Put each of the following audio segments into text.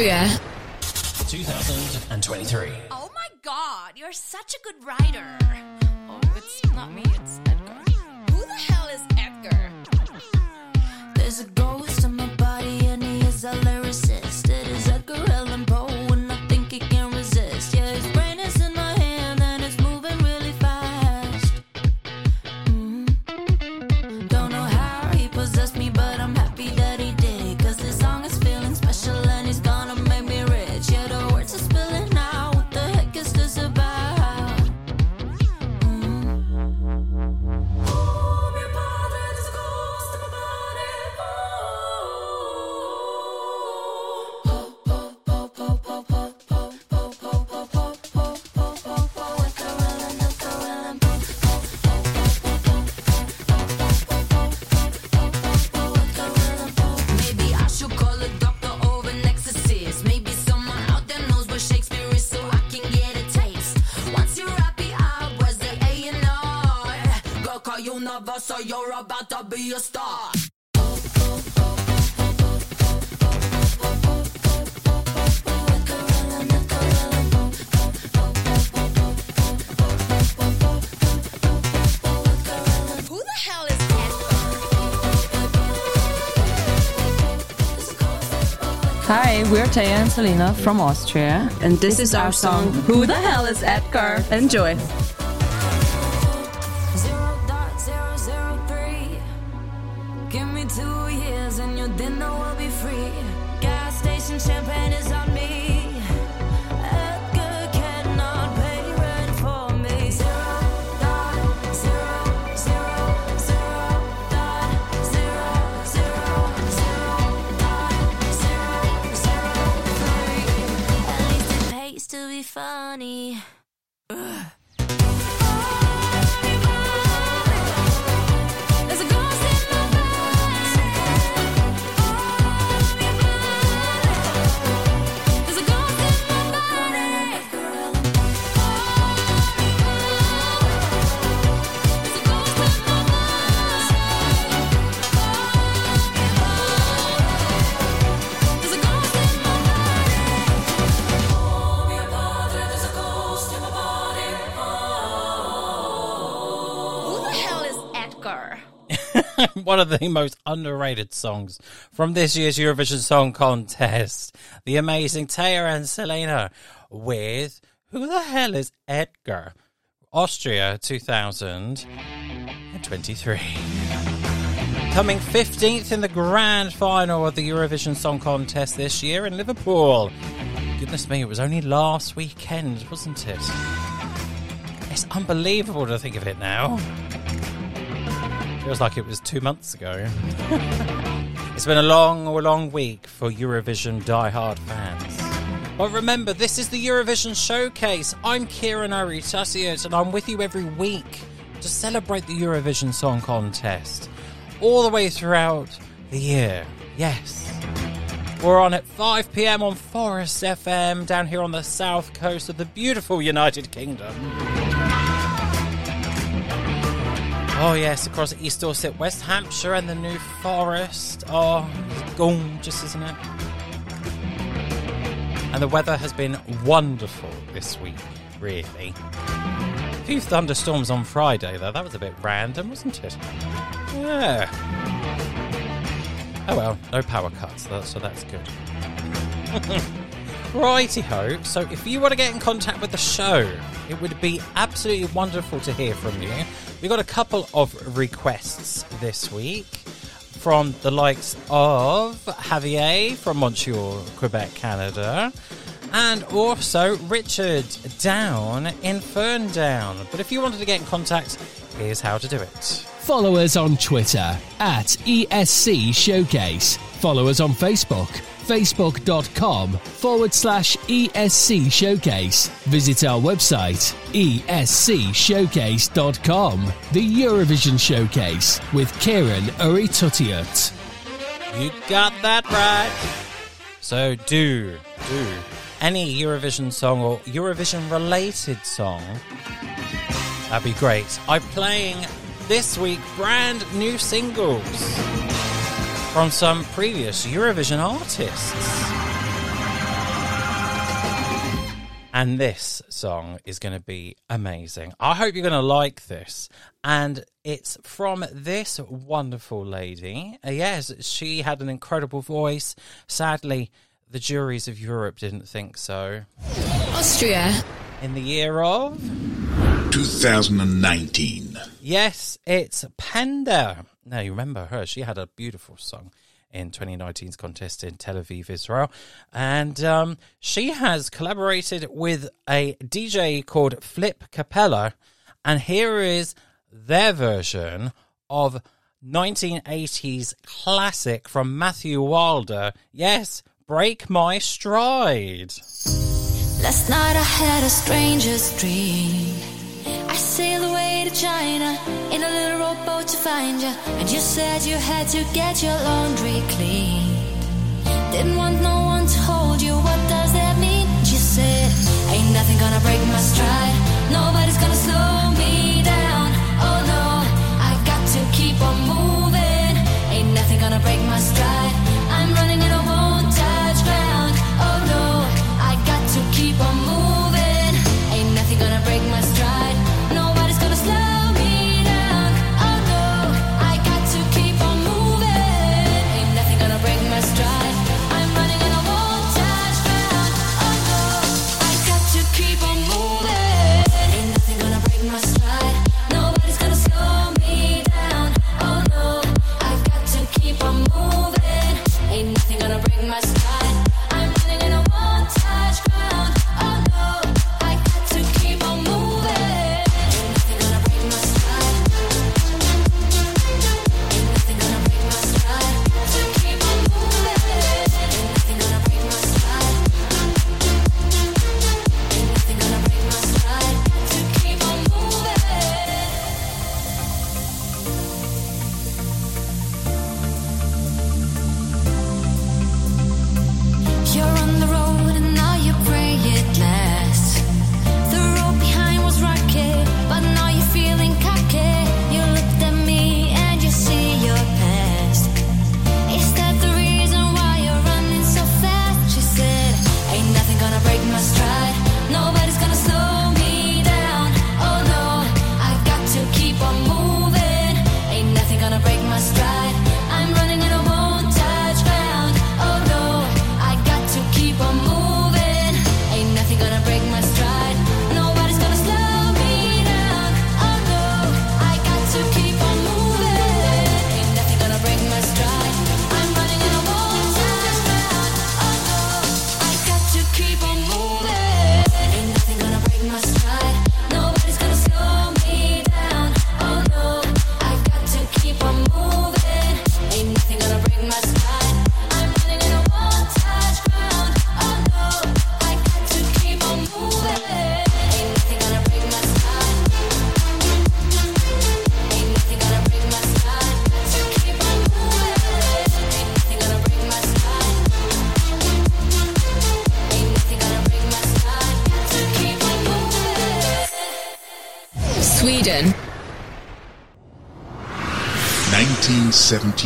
Austria. 2023. Oh my god, you're such a good writer. Oh, it's not me, it's Edgar. Who the hell is Edgar? There's a Hi, we're Teya and Salena from Austria, and this, is our song Who the Hell is Edgar? Enjoy. One of the most underrated songs from this year's Eurovision Song Contest. The amazing Teya and Salena with Who the Hell is Edgar? Austria 2023. Coming 15th in the grand final of the Eurovision Song Contest this year in Liverpool. Goodness me, it was only last weekend, wasn't it? It's unbelievable to think of it now. Feels like it was two months ago. it's been a long, long week for Eurovision diehard fans. But remember, this is the Eurovision Showcase. I'm Kieran Aritasiot, and I'm with you every week to celebrate the Eurovision Song Contest. All the way throughout the year. Yes. We're on at 5 pm on Forest FM down here on the south coast of the beautiful United Kingdom. Oh yes, across East Dorset, West Hampshire, and the New Forest. Oh, it's gorgeous, isn't it? And the weather has been wonderful this week, really. A few thunderstorms on Friday, though. That was a bit random, wasn't it? Yeah. Oh well, no power cuts, so so that's good. Righty ho. So, if you want to get in contact with the show, it would be absolutely wonderful to hear from you. We got a couple of requests this week from the likes of Javier from Montreal, Quebec, Canada, and also Richard down in Ferndown. But if you wanted to get in contact, here's how to do it. Follow us on Twitter at ESC Showcase. Follow us on Facebook, facebook.com forward slash ESC Showcase. Visit our website, escshowcase.com. The Eurovision Showcase with Kieran Uritutiut. You got that right. So do, do any Eurovision song or Eurovision related song. That'd be great. I'm playing this week brand new singles from some previous Eurovision artists. And this song is going to be amazing. I hope you're going to like this. And it's from this wonderful lady. Uh, yes, she had an incredible voice. Sadly, the juries of Europe didn't think so. Austria. In the year of 2019. Yes, it's Paenda. Now you remember her. She had a beautiful song in 2019's contest in Tel Aviv, Israel. And um, she has collaborated with a DJ called Flip Capella. And here is their version of 1980s classic from Matthew Wilder. Yes, Break My Stride. Last night I had a stranger's dream. In a little rowboat to find you. And you said you had to get your laundry clean. Didn't want no one to hold you. What does that mean? You said, Ain't nothing gonna break my stride. Nobody's gonna slow me down. Oh no, I got to keep on moving. Ain't nothing gonna break my stride.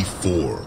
1974.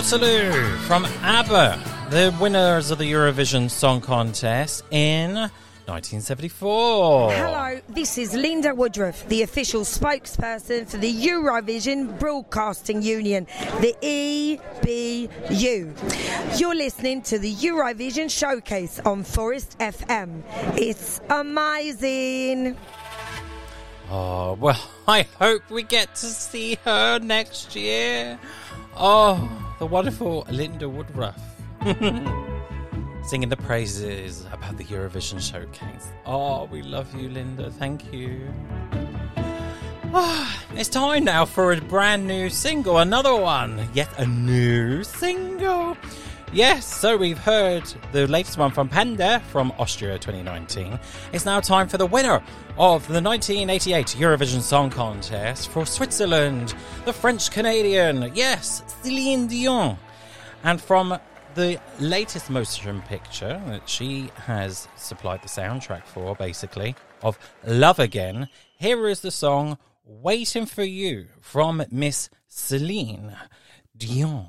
Waterloo from ABBA, the winners of the Eurovision Song Contest in 1974. Hello, this is Linda Woodruff, the official spokesperson for the Eurovision Broadcasting Union, the EBU. You're listening to the Eurovision Showcase on Forest FM. It's amazing. Oh, well, I hope we get to see her next year. Oh, the wonderful Linda Woodruff. Singing the praises about the Eurovision Showcase. Oh, we love you, Linda. Thank you. Ah, it's time now for a brand new single, another one, yet a new single. Yes, so we've heard the latest one from Paenda from Austria 2019. It's now time for the winner of the 1988 Eurovision Song Contest for Switzerland, the French Canadian, yes, Celine Dion. And from the latest motion picture that she has supplied the soundtrack for, basically, of Love Again, here is the song Waiting for You from Miss Celine Dion.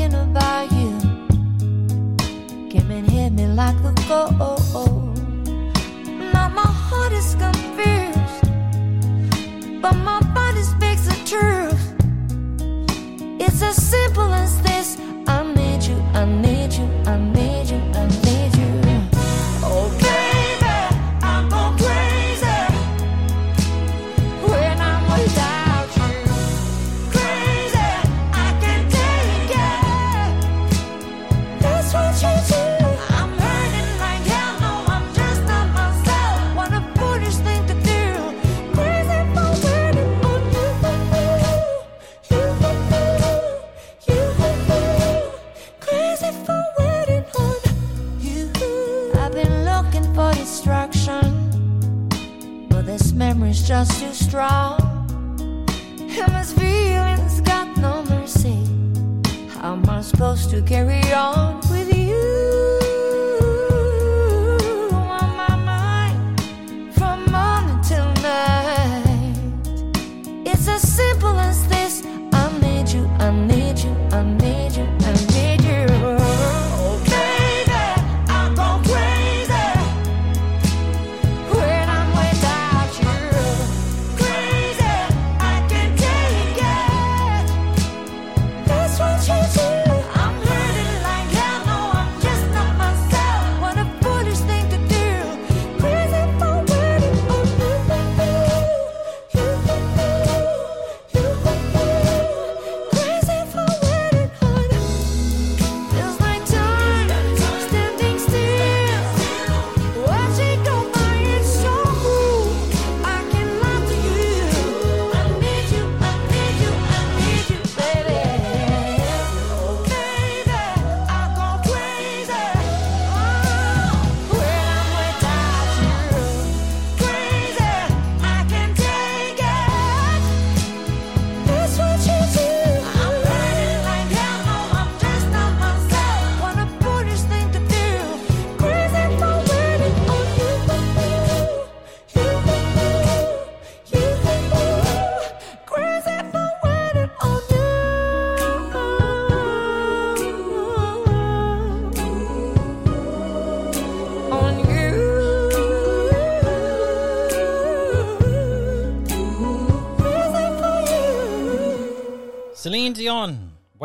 Thinking about you came and hit me like the cold. Now my heart is confused, but my body speaks the truth. It's as simple as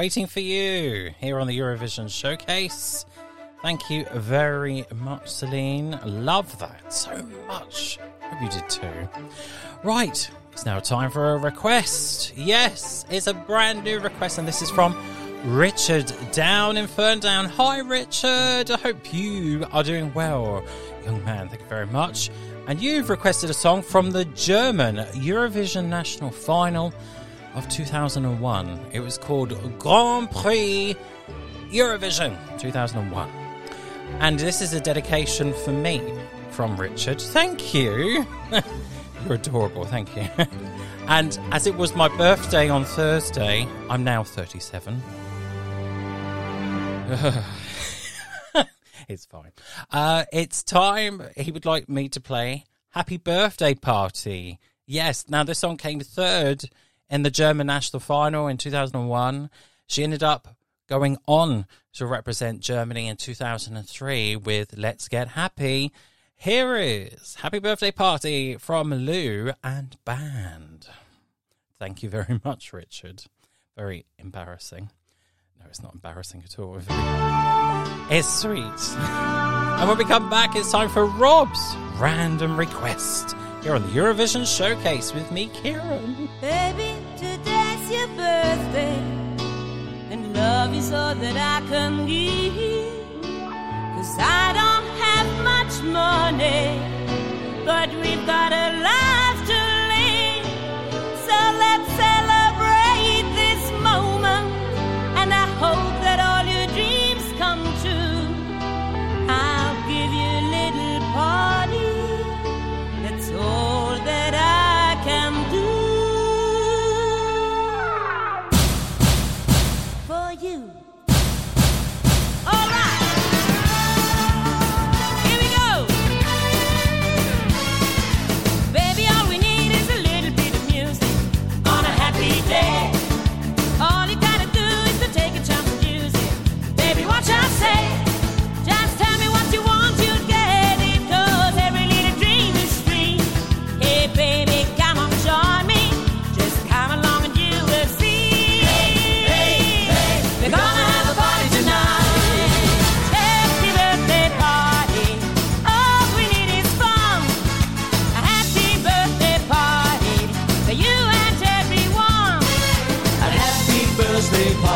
waiting for you here on the Eurovision Showcase. Thank you very much, Celine. Love that so much. Hope you did too. Right, it's now time for a request. Yes, it's a brand new request, and this is from Richard down in Ferndown. Hi, Richard. I hope you are doing well, young man. Thank you very much. And you've requested a song from the German Eurovision National Final of 2001. It was called Grand Prix Eurovision 2001. And this is a dedication for me from Richard. Thank you. You're adorable. Thank you. and as it was my birthday on Thursday, I'm now 37. it's fine. Uh, it's time he would like me to play Happy Birthday Party. Yes, now this song came third in the German national final in 2001. She ended up going on to represent Germany in 2003 with Let's Get Happy. Here is Happy Birthday Party from Lou and Band. Thank you very much, Richard. Very embarrassing. No, it's not embarrassing at all. It's sweet. And when we come back, it's time for Rob's random request here on the Eurovision Showcase with me, Karen. Baby, today's your birthday, and love is all that I can give. Cause I don't have much money, but we've got a life birthday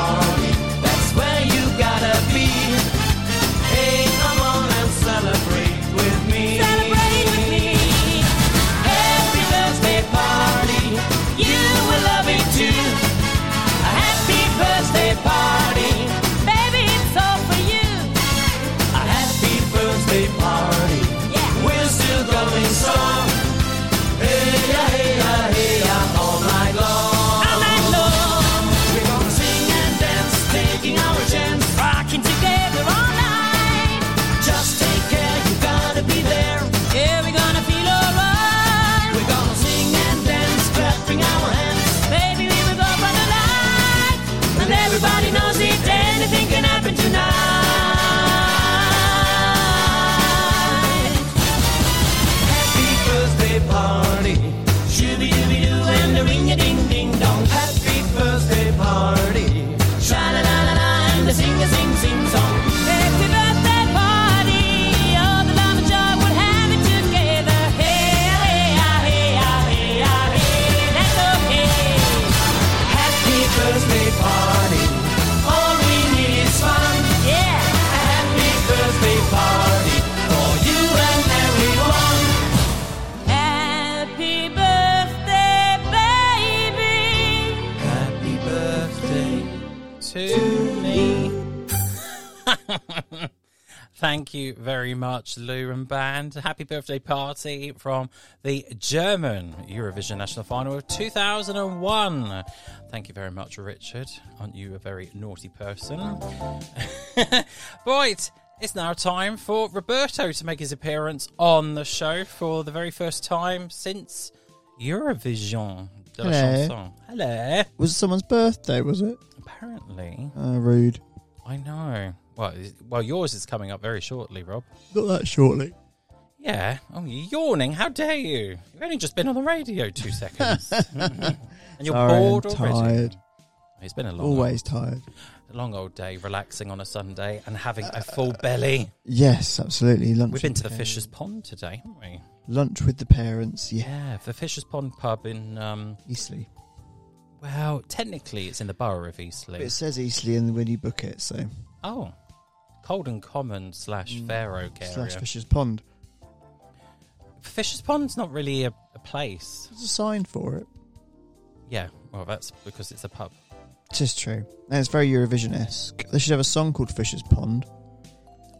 Thank you very much, Lou and Band. Happy birthday party from the German Eurovision National Final of 2001. Thank you very much, Richard. Aren't you a very naughty person? right, it's now time for Roberto to make his appearance on the show for the very first time since Eurovision de la Hello. Chanson. Hello. Was it someone's birthday, was it? Apparently. Uh, rude. I know. Well, well, yours is coming up very shortly, Rob. Not that shortly. Yeah. Oh, you're yawning. How dare you? You've only just been on the radio two seconds. and you're Sorry, bored I'm already. tired. It's been a long, Always tired. old, long old day relaxing on a Sunday and having a full belly. Yes, absolutely. Lunch. We've been to the the Fisher's Pond today, haven't we? Lunch with the parents. Yeah. Yeah, the Fisher's Pond pub in, um, Eastleigh. well, technically it's in the borough of Eastleigh. But it says Eastleigh in when you book it, so Oh, Colden Common slash Mm, Fair Oak area. slash Fisher's Pond. Fisher's Pond's not really a, a place. There's a sign for it. Yeah, well, that's because it's a pub. It is true. And it's very Eurovision esque. They should have a song called Fisher's Pond.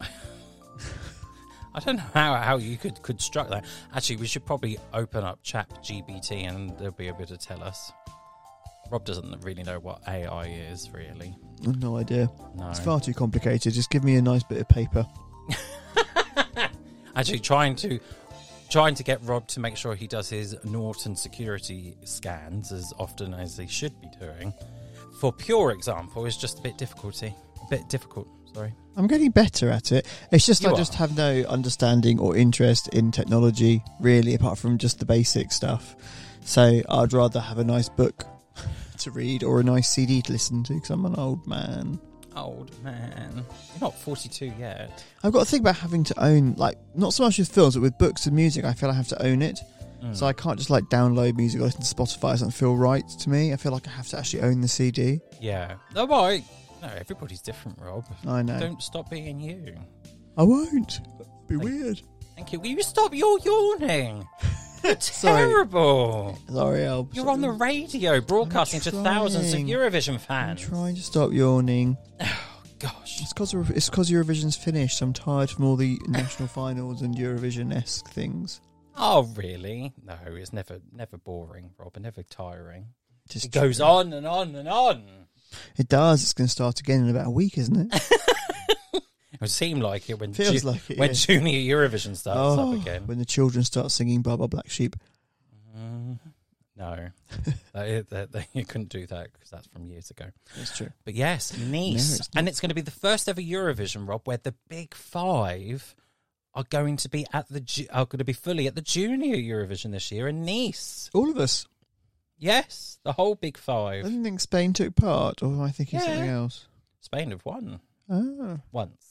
I don't know how, how you could construct that. Actually, we should probably open up Chat GPT and they'll be able to tell us. Rob doesn't really know what AI is, really. No idea. No. It's far too complicated. Just give me a nice bit of paper. Actually, trying to trying to get Rob to make sure he does his Norton security scans as often as he should be doing. For pure example, is just a bit difficulty, a bit difficult. Sorry. I'm getting better at it. It's just You I are. just have no understanding or interest in technology, really, apart from just the basic stuff. So I'd rather have a nice book to read or a nice CD to listen to because I'm an old man. Old man, you're not 42 yet. I've got to think about having to own, like, not so much with films, but with books and music, I feel I have to own it. Mm. So I can't just like download music or listen to Spotify. It doesn't feel right to me. I feel like I have to actually own the CD. yeah. No, why? No, everybody's different, Rob. I know. Don't stop being you. I won't. Be Thank- weird. Thank you. Will you stop your yawning? Sorry. terrible. Sorry, I'll. You're on the radio broadcasting to thousands of trying. Eurovision I'm fans. trying to stop yawning. Oh, gosh. It's because it's because Eurovision's finished. I'm tired from all the national finals and Eurovision esque things. Oh, really? No, it's never never boring, Rob, and never tiring. Just It goes on and on and on. It does. It's going to start again in about a week, isn't it? It would seem like it when Feels Ju- like it, when yeah. Junior Eurovision starts oh, up again. when the children start singing "Blah Blah Black Sheep." Mm, no, That- that- that- you couldn't do that because that's from years ago. That's true. But yes, Nice, and it's going to be the first ever Eurovision, Rob, where the big five are going to be at the ju- are going to be fully at the Junior Eurovision this year in Nice. All of us. Yes, the whole big I five. didn't think Spain took part, or am I thinking Yeah. something else? Spain have won Oh. once,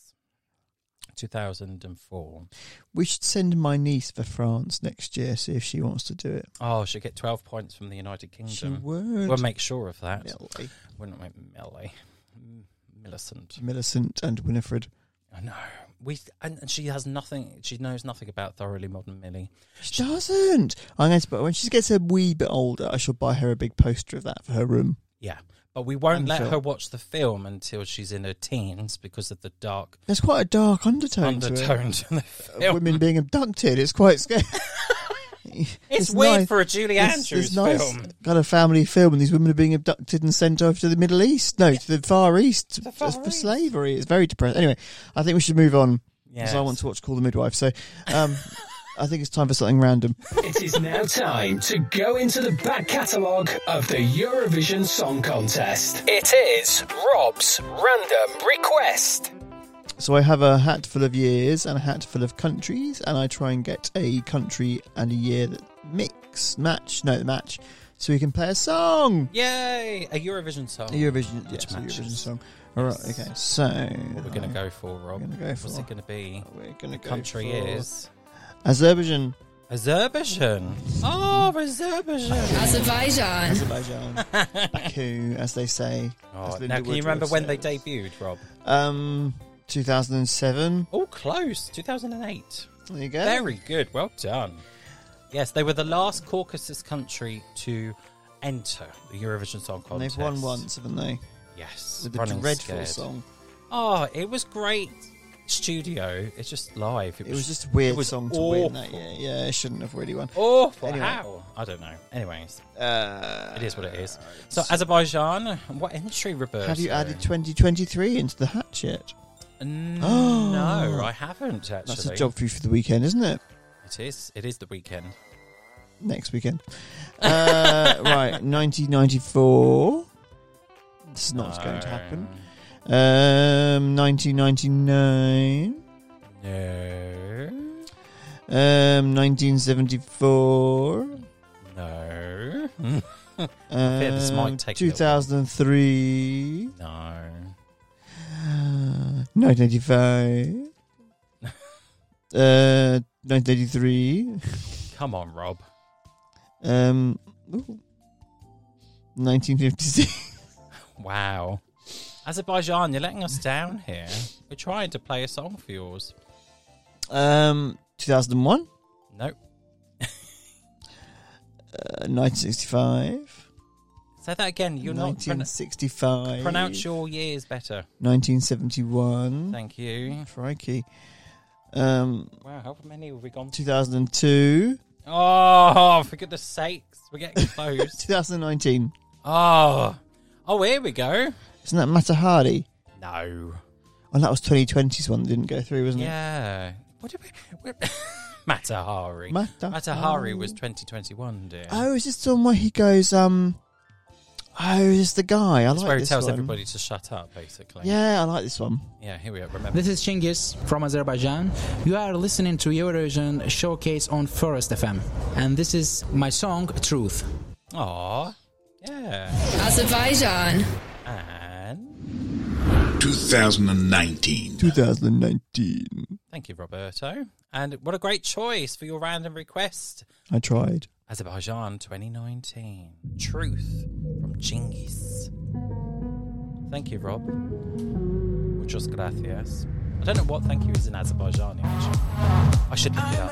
two thousand and four. We should send my niece for France next year, see if she wants to do it. Oh, she'll get twelve points from the United Kingdom. She would. We'll make sure of that. Millie. Wouldn't we, Millie? Millicent. Millicent and Winifred. I know. We and and she has nothing. She knows nothing about thoroughly modern Millie. She doesn't. I'm going to. But when she gets a wee bit older, I shall buy her a big poster of that for her room. Yeah, but we won't let her watch the film until she's in her teens because of the dark There's quite a dark undertone, undertone to the it. film. Women being abducted. It's quite scary. it's, weird nice. for a Julie It's- Andrews it's nice film. kind of family film, and these women are being abducted and sent over to the Middle East. No, to the Far East the Far for East. slavery. It's very depressing. Anyway, I think we should move on because Yes. I want to watch Call the Midwife. So, um, I think it's time for something random. It is now time to go into the back catalogue of the Eurovision Song Contest. It is Rob's Random Request. So I have a hat full of years and a hat full of countries, and I try and get a country and a year that mix, match, no, match, so we can play a song. Yay! A Eurovision song. A Eurovision, Which yes, a. Eurovision song. All right, okay. So What we're going to go for, Rob? We're gonna go for, What's it going to be? We're going to The go country for is Azerbaijan. Azerbaijan. Oh, Azerbaijan. Azerbaijan. Azerbaijan, Baku, as they say. Oh, As now, can you Woodruff remember when they debuted, Rob? Um, 2007. Oh, close. 2008. There you go. Very good. Well done. Yes, they were the last Caucasus country to enter the Eurovision Song and Contest. they've won once, haven't they? Yes. With the Running dreadful Scared. song. Oh, it was great. Studio. It's just live. It was just a weird it was song to win that year. Yeah, it shouldn't have really won. Awful. Anyway. How? I don't know. Anyways, Uh, it is what it is. So, Azerbaijan, what entry, Roberto? Have you added 2023 into the hatch yet? Oh. no, I haven't actually. That's a job for you for the weekend, isn't it? It is. It is the weekend. Next weekend. Uh, right, 1994. This is not going to happen. Um, 1999. No. Um, 1974. No. Um, this might take a little while. 2003. no. Uh, 1985. uh, 1983. Come on, Rob. Um, ooh. 1956. Wow. Azerbaijan, you're letting us down here. We're trying to play a song for yours. Um, 2001. Nope. Uh, 1965. Say that again. You're not. Pron- 1965. pronounce your years better. 1971. Thank you. Crikey. Um, Wow, how many have we gone to? 2002, Oh, for goodness sakes, we're getting close. 2019. oh, oh, here we go. Isn't that Matter Matahari? No. Oh, that was 2020's one that didn't go through, wasn't it? Yeah. What did we? we Matahari. Matahari. Matahari was 2021, dear. it? Oh, is this the one where he goes, um, oh, is this the guy? I That's like where he tells one. everybody to shut up, basically. Yeah, I like this one. Yeah, here we are. Remember. This is Chingiz from Azerbaijan. You are listening to Eurovision Showcase on Forest FM. And this is my song, Truth. Aw. Yeah. Azerbaijan. And 2019. 2019. thank you, Roberto. And what a great choice for your random request. I tried. Azerbaijan 2019. Truth from Genghis. Thank you, Rob. Muchas gracias. I don't know what thank you is in Azerbaijani, actually. I should look it up.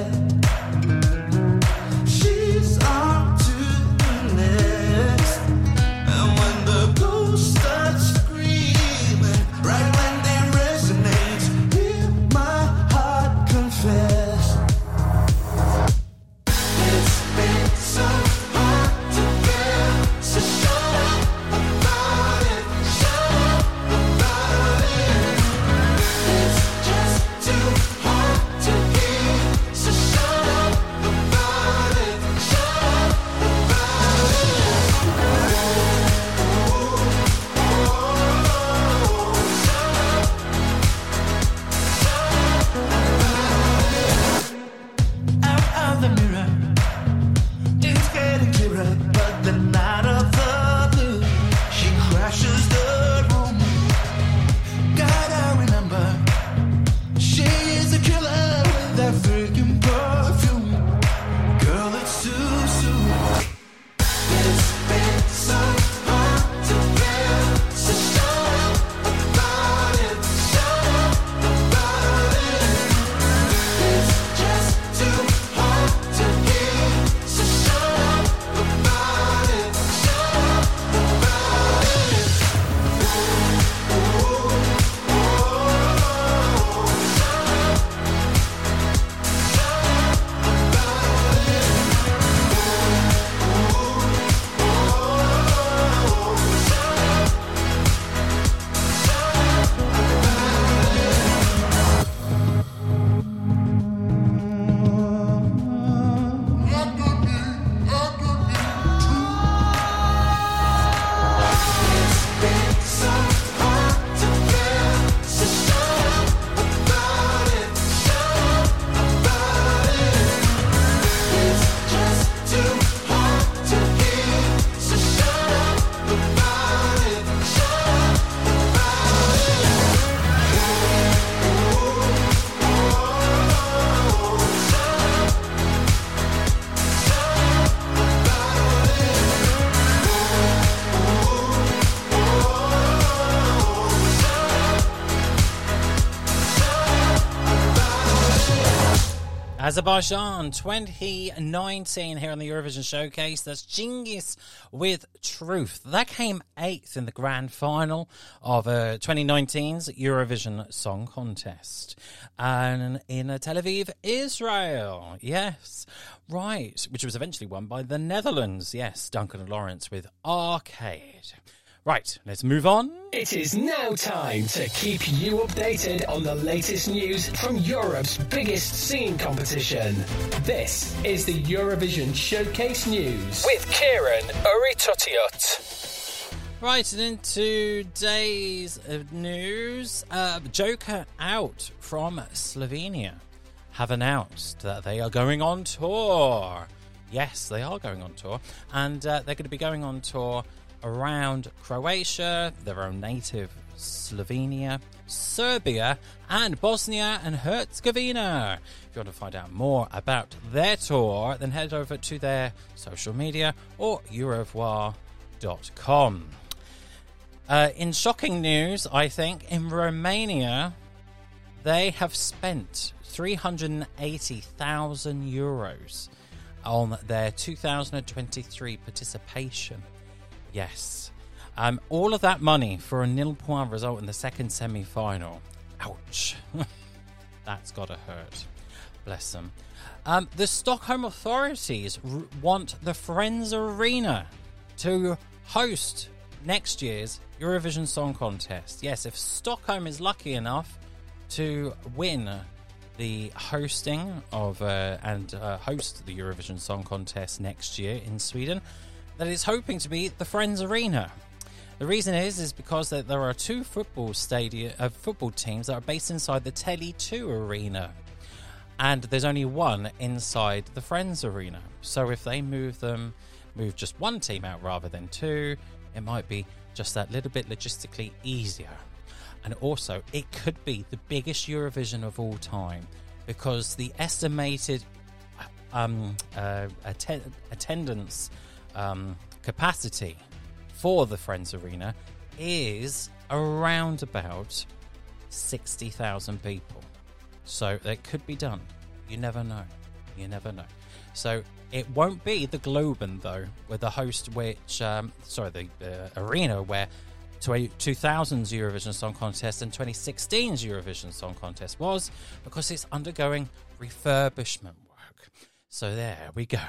Azerbaijan 2019 here on the Eurovision Showcase. That's Chingiz with Truth. That came eighth in the grand final of uh, 2019's Eurovision Song Contest. And in uh, Tel Aviv, Israel. Yes. Right. Which was eventually won by the Netherlands. Yes. Duncan and Laurence with Arcade. Right. Let's move on. It is now time to keep you updated on the latest news from Europe's biggest singing competition. This is the Eurovision Showcase News with Kieran Uritotiot. Right, and into today's uh, news, uh, Joker out from Slovenia have announced that they are going on tour. Yes, they are going on tour, and uh, they're going to be going on tour around Croatia, their own native Slovenia, Serbia, and Bosnia and Herzegovina. If you want to find out more about their tour, then head over to their social media or Eurovoix.com. Uh, in shocking news, I think, in Romania, they have spent 380,000 euros on their 2023 participation. Yes. Um, all of that money for a nil point result in the second semi final. Ouch. That's got to hurt. Bless them. Um, the Stockholm authorities r- want the Friends Arena to host next year's Eurovision Song Contest. Yes, if Stockholm is lucky enough to win the hosting of uh, and uh, host the Eurovision Song Contest next year in Sweden, that it's hoping to be the Friends Arena. The reason is is because that there are two football stadium uh, football teams that are based inside the Tele 2 arena. And there's only one inside the Friends arena. So if they move them, move just one team out rather than two, it might be just that little bit logistically easier. And also, it could be the biggest Eurovision of all time because the estimated um, uh, atten- attendance um, capacity for the Friends Arena is around about 60,000 people. So it could be done. You never know. You never know. So it won't be the Globen though, with the host which, um, sorry, the uh, arena where 2000's Eurovision Song Contest and 2016's Eurovision Song Contest was, because it's undergoing refurbishment. So there we go.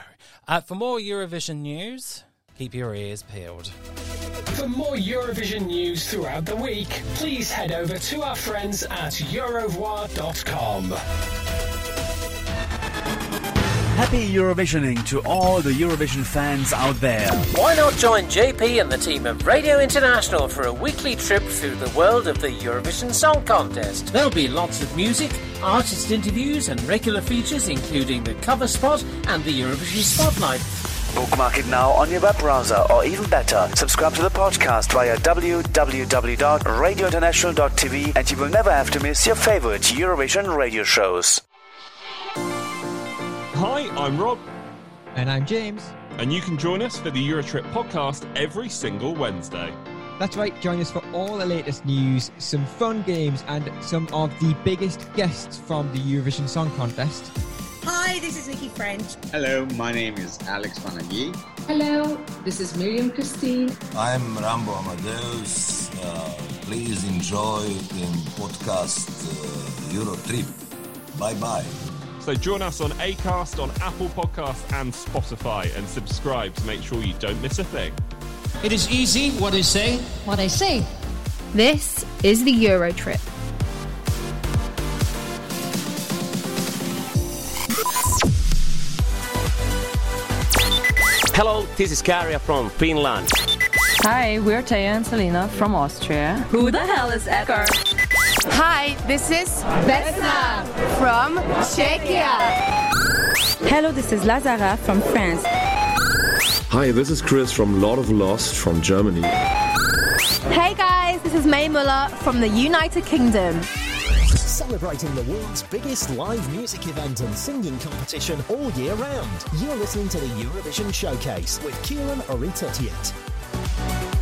Uh, for more Eurovision news, keep your ears peeled. For more Eurovision news throughout the week, please head over to our friends at Eurovoix.com. Happy Eurovisioning to all the Eurovision fans out there. Why not join JP and the team of Radio International for a weekly trip through the world of the Eurovision Song Contest? There'll be lots of music, artist interviews, and regular features, including the cover spot and the Eurovision Spotlight. Bookmark it now on your web browser, or even better, subscribe to the podcast via www.radiointernational.tv and you will never have to miss your favorite Eurovision radio shows. Hi, I'm Rob. And I'm James. And you can join us for the Eurotrip podcast every single Wednesday. That's right, join us for all the latest news, some fun games, and some of the biggest guests from the Eurovision Song Contest. Hi, this is Nikki French. Hello, my name is Alex Panayi. Hello, this is Miriam Christine. I'm Rambo Amadeus. Uh, please enjoy in podcast uh, Eurotrip. Bye bye. So join us on Acast, on Apple Podcasts, and Spotify, and subscribe to make sure you don't miss a thing. It is easy. What I say. What I say. This is the Euro trip. Hello, this is Käärijä from Finland. Hi, we're Teya and Salena from Austria. Who the hell is Edgar? Hi, this is Vesna from Czechia. Hello, this is La Zarra from France. Hi, this is Chris from Lord of Lost from Germany. Hey guys, this is Mae Muller from the United Kingdom. Celebrating the world's biggest live music event and singing competition all year round. You're listening to the Eurovision Showcase with Kieran Aritatiet. The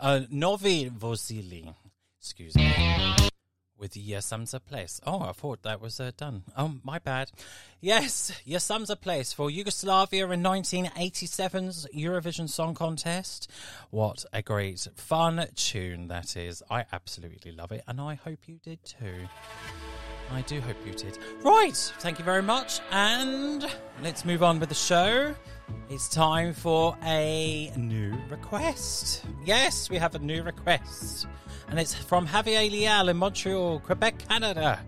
Uh, Novi Fosili, excuse me, with Ja sam za ples. Oh, I thought that was uh, done. Oh, my bad. Yes, Ja sam za ples for Yugoslavia in 1987's Eurovision Song Contest. What a great, fun tune that is. I absolutely love it, and I hope you did too. I do hope you did. Right, thank you very much, and let's move on with the show. It's time for a new request. Yes, we have a new request, and it's from Javier Lial in Montreal, Quebec, Canada.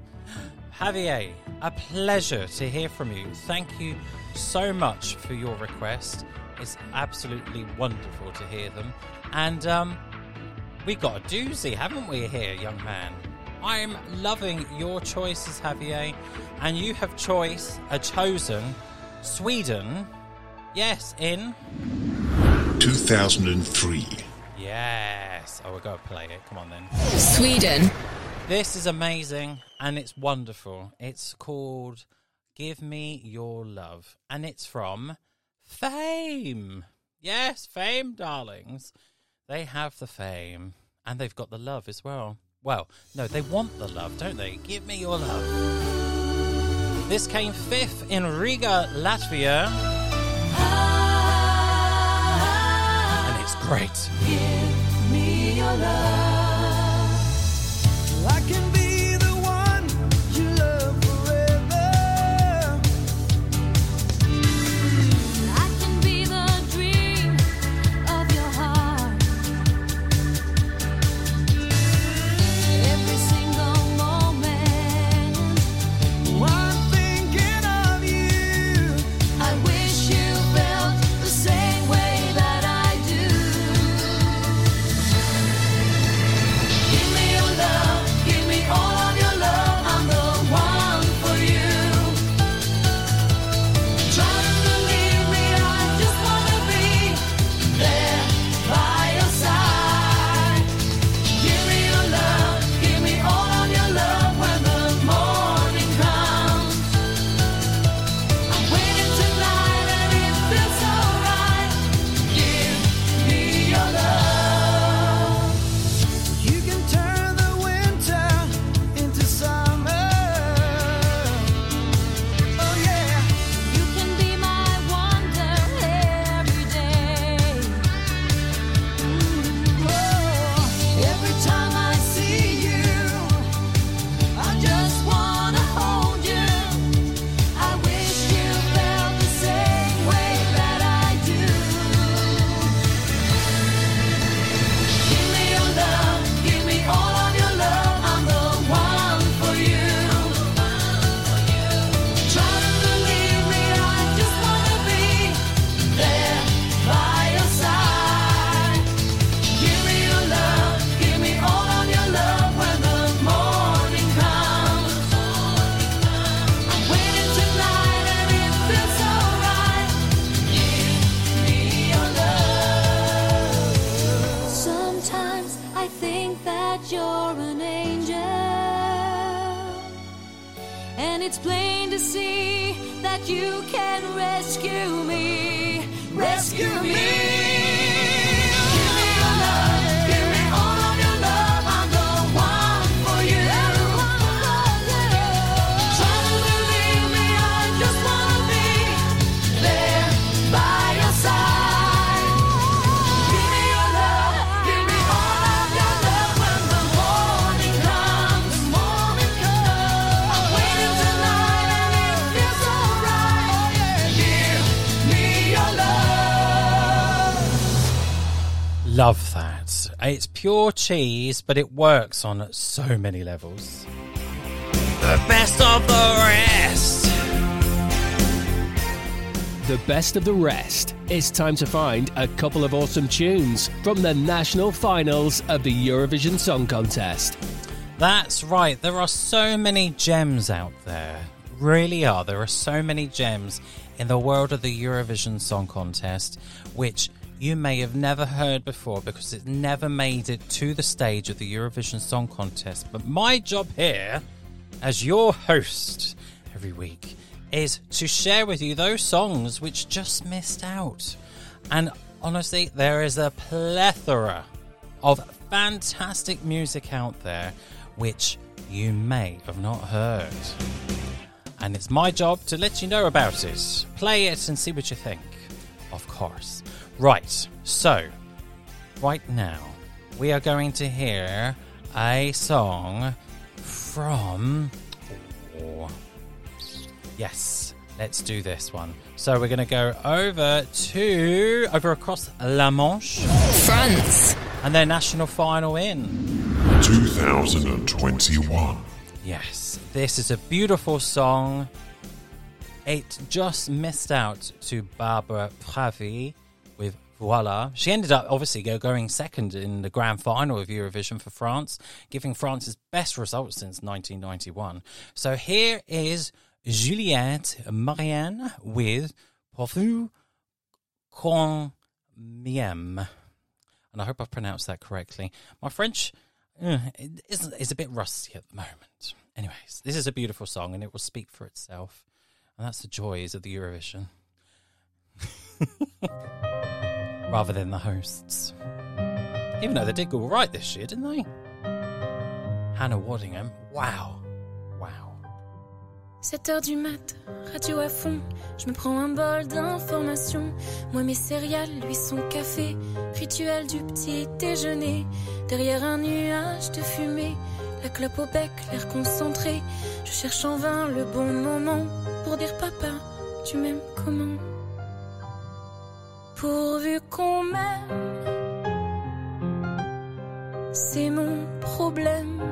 Javier, a pleasure to hear from you. Thank you so much for your request. It's absolutely wonderful to hear them. And um, we got a doozy, haven't we, here, young man? I'm loving your choices, Javier, and you have choice uh, chosen Sweden. Yes, in 2003. yes. Oh, we've got to play it. Come on then. Sweden. This is amazing and it's wonderful. It's called Give Me Your Love, and it's from Fame. Yes, Fame, darlings. They have the fame and they've got the love as well. Well, no, they want the love, don't they? Give me your love. This came fifth in Riga, Latvia. Great. That you're an angel, and it's plain to see that you can rescue me. Rescue me. Love that. It's pure cheese, but it works on so many levels. The best of the rest. the best of the rest. It's time to find a couple of awesome tunes from the national finals of the Eurovision Song Contest. That's right. There are so many gems out there. Really are. There are so many gems in the world of the Eurovision Song Contest, which you may have never heard before because it never made it to the stage of the Eurovision Song Contest. But my job here, as your host every week, is to share with you those songs which just missed out. And honestly, there is a plethora of fantastic music out there which you may have not heard. And it's my job to let you know about it. Play it and see what you think. Of course. Right, so, right now, we are going to hear a song from. Oh, yes, let's do this one. So, we're going to go over to. over across La Manche. France. And their national final in. 2021. Yes, this is a beautiful song. It just missed out to Barbara Pravi with Voila. She ended up obviously going second in the grand final of Eurovision for France, giving France's best result since 1991. So here is Juliette Marianne with Pourvu qu'on m'aime. And I hope I've pronounced that correctly. My French uh, is, is a bit rusty at the moment. Anyways, this is a beautiful song and it will speak for itself. And that's the joys of the Eurovision. Rather than the hosts. Even though they did all right this year, didn't they? Hannah Waddingham, wow. 7 heures du mat, radio à fond, je me prends un bol d'informations. Moi mes céréales, lui son café, rituel du petit déjeuner. Derrière un nuage de fumée, la clope au bec, l'air concentré. Je cherche en vain le bon moment pour dire papa, tu m'aimes comment? Pourvu qu'on m'aime, c'est mon problème.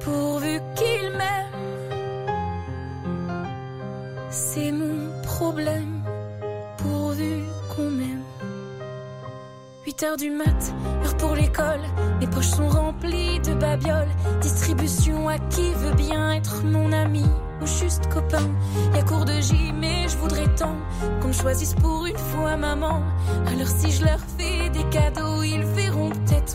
Pourvu qu'il m'aime, c'est mon problème. Pourvu qu'on m'aime. 8 heures du mat, heure pour l'école. Mes poches sont remplies de babioles. Distribution à qui veut bien être mon ami ou juste copain. Y a cours de gym, mais je voudrais tant qu'on me choisisse pour une fois maman. Alors si je leur fais des cadeaux, ils verront peut-être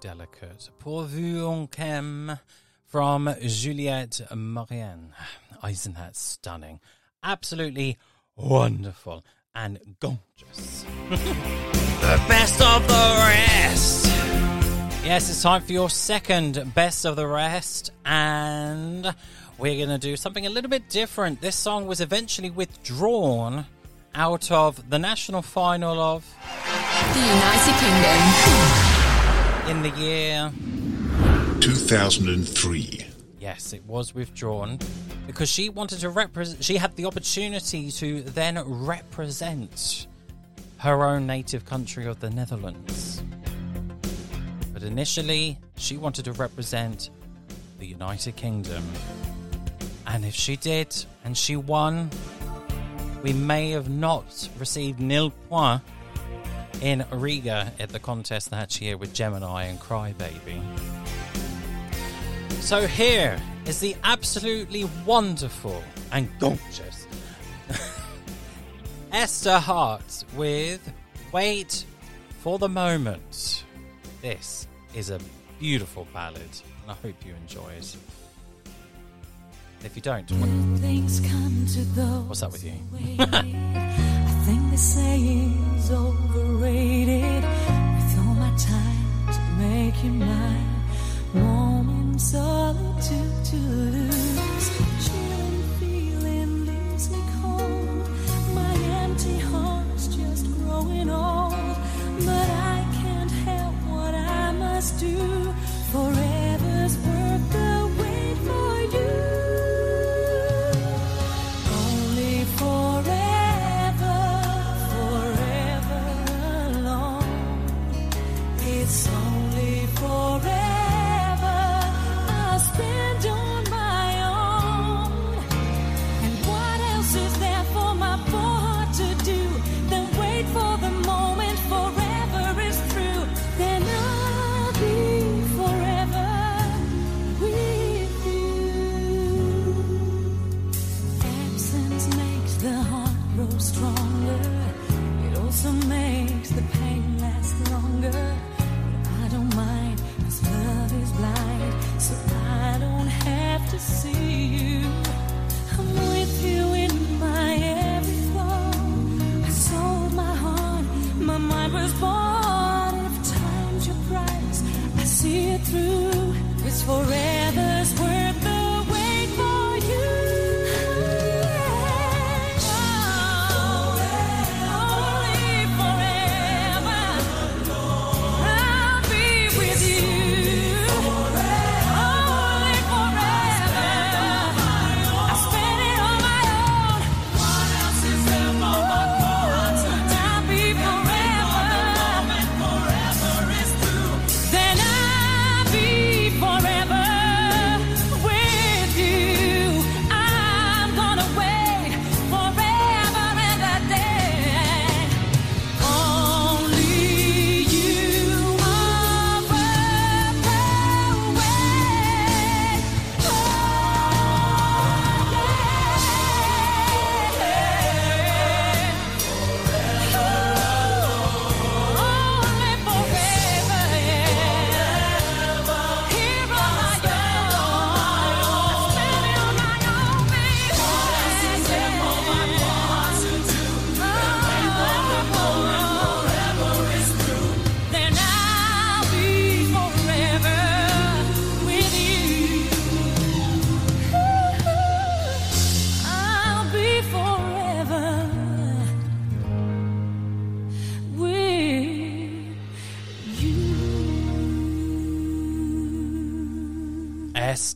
Delicate. Pourvu qu'on m'aime from Juliette Marianne. Isn't that stunning? Absolutely wonderful and gorgeous. the best of the rest. Yes, it's time for your second best of the rest, and we're going to do something a little bit different. This song was eventually withdrawn out of the national final of The United Kingdom. In the year 2003. Yes, it was withdrawn because she wanted to represent. She had the opportunity to then represent her own native country of the Netherlands. But initially, she wanted to represent the United Kingdom. And if she did, and she won, we may have not received nil point in Riga at the contest that year with Jemini and Crybaby. So here is the absolutely wonderful and gorgeous Esther Hart with Wait for the Moment. This is a beautiful ballad, and I hope you enjoy it. If you don't, what- Things come to those what's up with you? I think the saying's overrated. With all my time to make you mine, warm in solitude to lose. Chilling feeling leaves me cold. My empty heart's just growing old, but I can't help what I must do. Forever's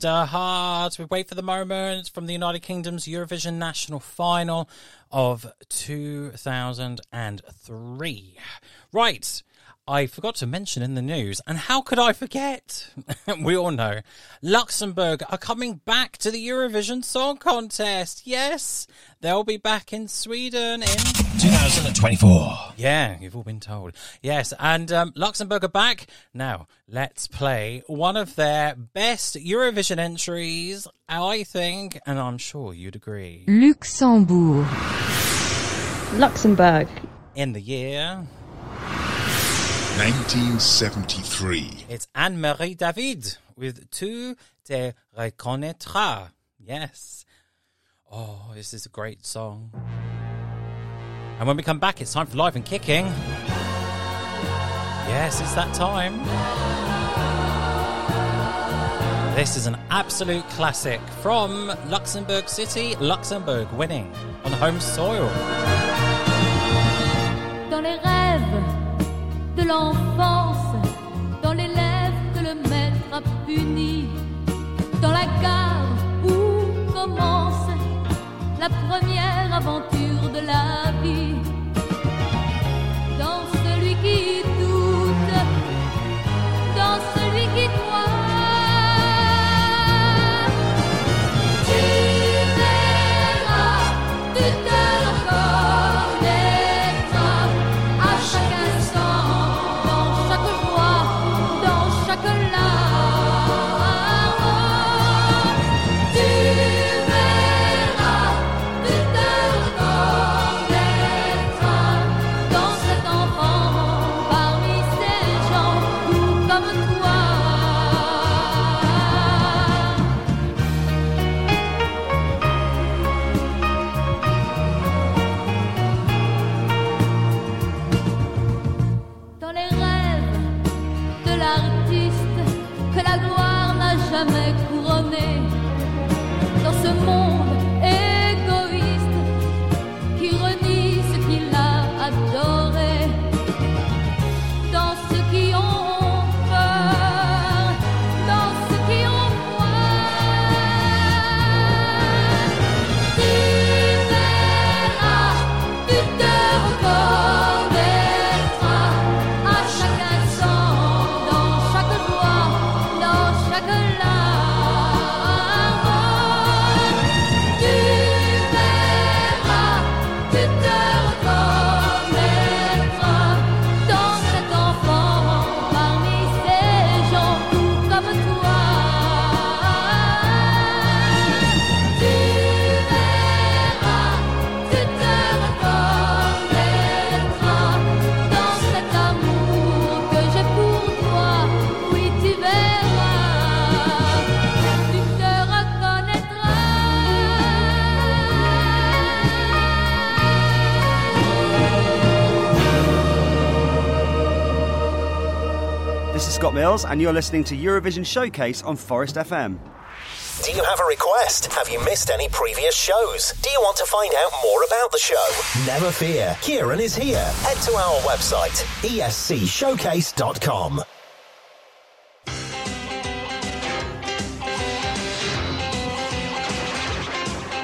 Esther Hart. We wait for the moment from the United Kingdom's Eurovision National Final of 2003. Right. I forgot to mention in the news, and how could I forget? we all know Luxembourg are coming back to the Eurovision Song Contest. Yes, they'll be back in Sweden in 2024. yeah, you've all been told. Yes, and um, Luxembourg are back. Now, let's play one of their best Eurovision entries, I think, and I'm sure you'd agree. Luxembourg. Luxembourg. In the year, 1973. it's Anne Marie David with Tu te reconnaîtras. Yes. Oh, this is a great song. And when we come back, it's time for Live and Kicking. Yes, it's that time. This is an absolute classic from Luxembourg City, Luxembourg winning on home soil. de l'enfance, dans l'élève que le maître a puni, dans la gare où commence la première aventure de la vie. This is Scott Mills, and you're listening to Eurovision Showcase on Forest FM. Do you have a request? Have you missed any previous shows? Do you want to find out more about the show? Never fear, Kieran is here. Head to our website, esc.showcase.com.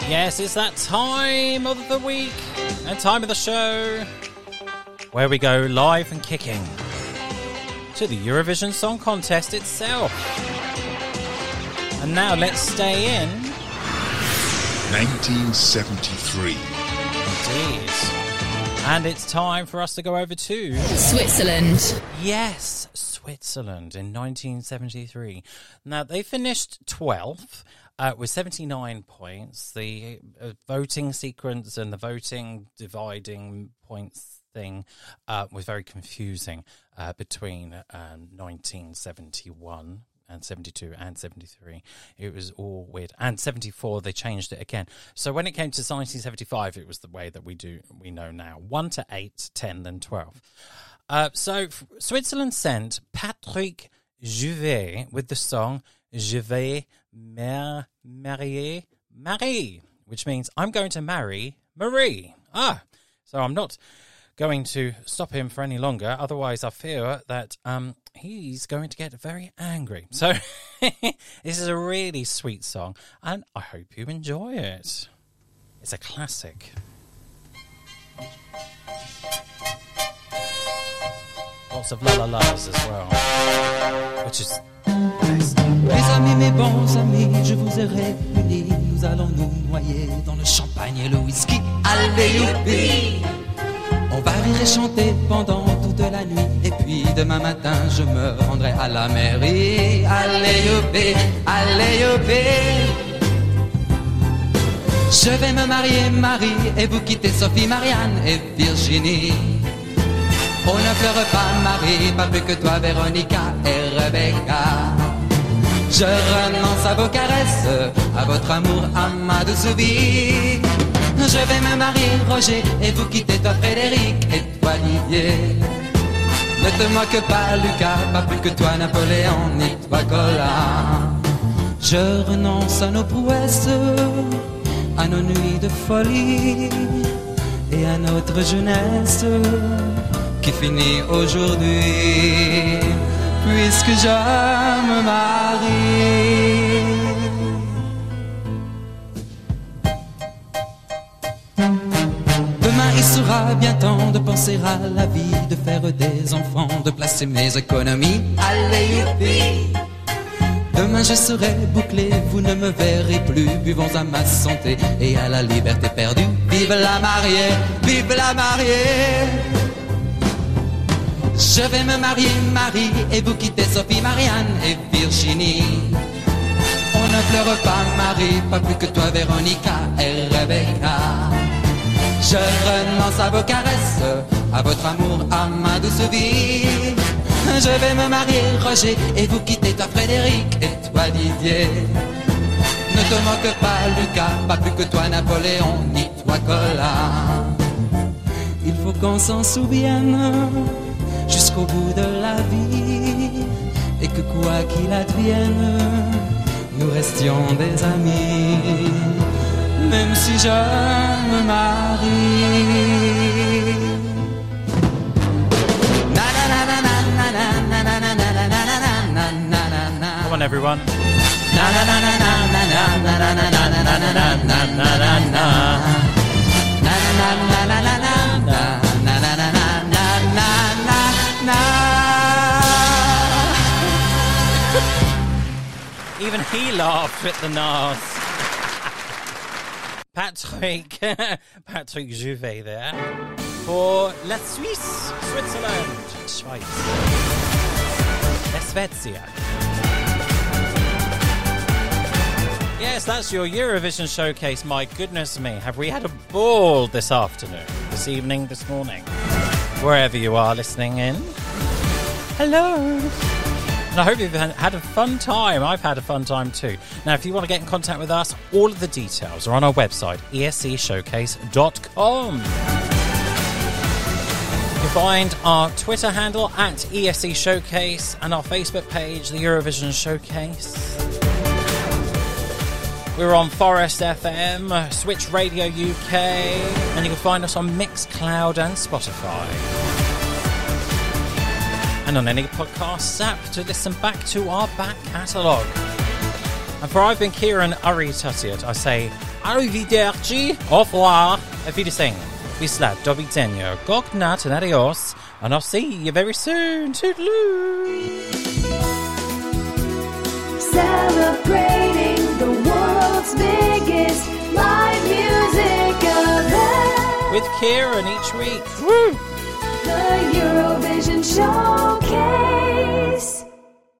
Yes, it's that time of the week and time of the show where we go live and kicking to the Eurovision Song Contest itself. And now let's stay in. 1973. Indeed. And it's time for us to go over to Switzerland. Yes, Switzerland in 1973. Now, they finished 12th uh, with 79 points. The uh, voting sequence and the voting dividing points thing uh, was very confusing uh, between um, 1971 and 72 and 73 it was all weird. And 74 they changed it again. So when it came to 1975 it was the way that we do we know now. 1 to 8 10 then 12 uh, so switzerland sent patrick juvet with the song je vais mar- marier marie which means i'm going to marry marie. Ah so i'm not going to stop him for any longer. Otherwise, I fear that um, he's going to get very angry. So, this is a really sweet song, and I hope you enjoy it. It's a classic. Lots of la la la's as well, which is Mes amis, mes bons amis, je vous ai réunis. Nous allons nous noyer dans le champagne et le whisky. Allez, youpi On va rire et chanter pendant toute la nuit. Et puis demain matin, je me rendrai à la mairie. Allez, youpi, allez, youpi Je vais me marier, Marie, et vous quitter Sophie, Marianne et Virginie. On ne pleure pas, Marie, pas plus que toi, Véronica et Rebecca. Je renonce à vos caresses, à votre amour, à ma douce vie. Je vais me marier, Roger, et vous quitter, toi, Frédéric, et toi, Olivier. Ne te moque pas, Lucas, pas plus que toi, Napoléon, ni toi, Colin. Je renonce à nos prouesses, à nos nuits de folie, et à notre jeunesse qui finit aujourd'hui. puisque je me marie. Sera bien temps de penser à la vie, de faire des enfants, de placer mes économies. Allez, youpi Demain je serai bouclé, vous ne me verrez plus. Buvons à ma santé et à la liberté perdue. Vive la mariée, vive la mariée. Je vais me marier, Marie, et vous quitter Sophie, Marianne et Virginie. On ne pleure pas, Marie, pas plus que toi, Véronica et Rebecca. Je renonce à vos caresses, à votre amour, à ma douce vie. Je vais me marier, Roger, et vous quitter, toi, Frédéric, et toi, Didier. Ne te moque pas, Lucas, pas plus que toi, Napoléon, ni toi, Colin. Il faut qu'on s'en souvienne jusqu'au bout de la vie, et que quoi qu'il advienne, nous restions des amis, même si je me marie. Come on, everyone. Even he laughed at the Nas. Patrick, Patrick Juvet there for La Suisse, Switzerland, Schweiz, La Svezia. Yes, that's your Eurovision showcase. My goodness me, have we had a ball this afternoon, this evening, this morning, wherever you are listening in? Hello. And I hope you've had a fun time. I've had a fun time too. Now, if you want to get in contact with us, all of the details are on our website, escshowcase.com. You'll find our Twitter handle at ESC Showcase and our Facebook page, the Eurovision Showcase. We're on Forest FM, Switch Radio UK, and you can find us on Mixcloud and Spotify and on any podcast app to listen back to our back catalogue. And for I've been Kieran Uri Tutiot, I say arrivederci, au revoir, auf Wiedersehen, Vislat, do widzenia, gok nat and adios, and I'll see you very soon. Toodaloo! Celebrating the world's biggest live music event. With Kieran each week. Woo! the Eurovision Showcase.